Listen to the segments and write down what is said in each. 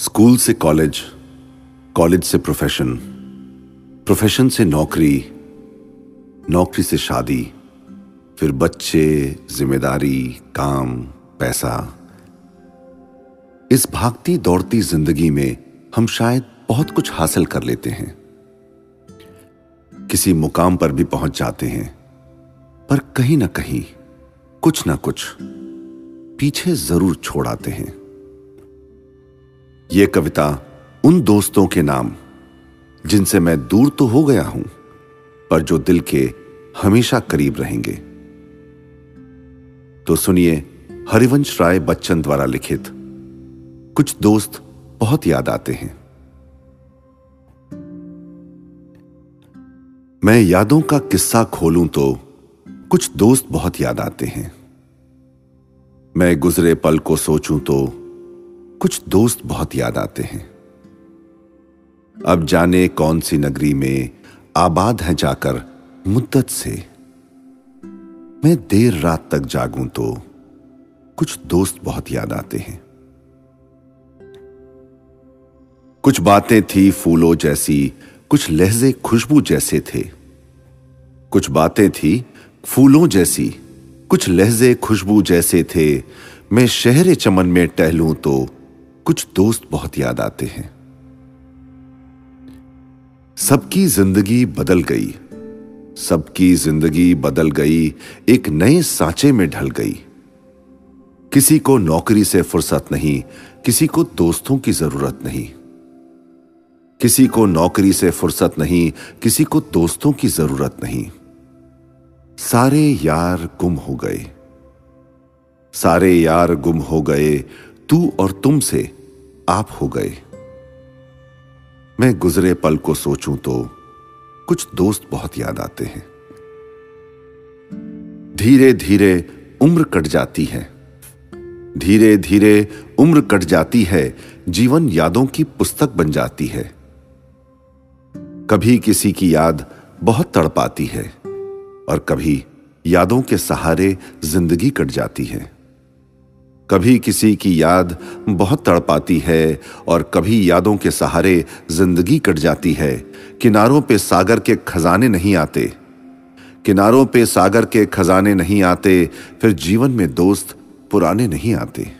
School से college college से profession profession से नौकरी नौकरी से शादी, फिर बच्चे, ज़िम्मेदारी, काम, पैसा। इस भागती दौड़ती ज़िंदगी में हम शायद बहुत कुछ हासिल कर लेते हैं। किसी मुकाम पर भी पहुँच जाते हैं, पर कहीं ना कहीं, कुछ ना कुछ पीछे ज़रूर छोड़ आते हैं। यह कविता उन दोस्तों के नाम, जिनसे मैं दूर तो हो गया हूँ, पर जो दिल के हमेशा करीब रहेंगे। तो सुनिए हरिवंश राय बच्चन द्वारा लिखित, कुछ दोस्त बहुत याद आते हैं। मैं यादों का किस्सा खोलूं तो कुछ दोस्त बहुत याद आते हैं। मैं गुजरे पल को सोचूं तो कुछ दोस्त बहुत याद आते हैं। अब जाने कौन सी नगरी में आबाद है जाकर मुद्दत से। मैं देर रात तक जागूं तो कुछ दोस्त बहुत याद आते हैं। कुछ बातें थी फूलों जैसी, कुछ लहजे खुशबू जैसे थे। कुछ बातें थी फूलों जैसी, कुछ लहजे खुशबू जैसे थे। मैं शहर चमन में टहलूं तो कुछ दोस्त बहुत याद आते हैं। सबकी ज़िंदगी बदल गई। सबकी ज़िंदगी बदल गई, एक नए सांचे में ढल गई। किसी को नौकरी से फुर्सत नहीं, किसी को दोस्तों की ज़रूरत नहीं। किसी को नौकरी से फुर्सत नहीं, किसी को दोस्तों की ज़रूरत नहीं। सारे यार गुम हो गए। सारे यार गुम हो गए, तू और तुम से। आप हो गए। मैं गुजरे पल को सोचूं तो कुछ दोस्त बहुत याद आते हैं। धीरे धीरे उम्र कट जाती है। धीरे धीरे उम्र कट जाती है, जीवन यादों की पुस्तक बन जाती है। कभी किसी की याद बहुत तड़पाती है और कभी यादों के सहारे ज़िंदगी कट जाती है। कभी किसी की याद बहुत तड़पाती है और कभी यादों के सहारे ज़िंदगी कट जाती है। किनारों पे सागर के खजाने नहीं आते। किनारों पे सागर के खजाने नहीं आते, फिर जीवन में दोस्त पुराने नहीं आते।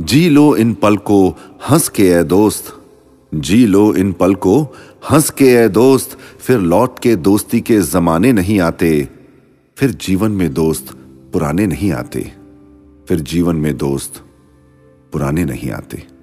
जी लो इन पल को हंस के ए दोस्त। जी लो इन पल को हंस के ए दोस्त, फिर लौट के दोस्ती के जमाने नहीं आते। फिर जीवन में दोस्त पुराने नहीं आते। फिर जीवन में दोस्त पुराने नहीं आते।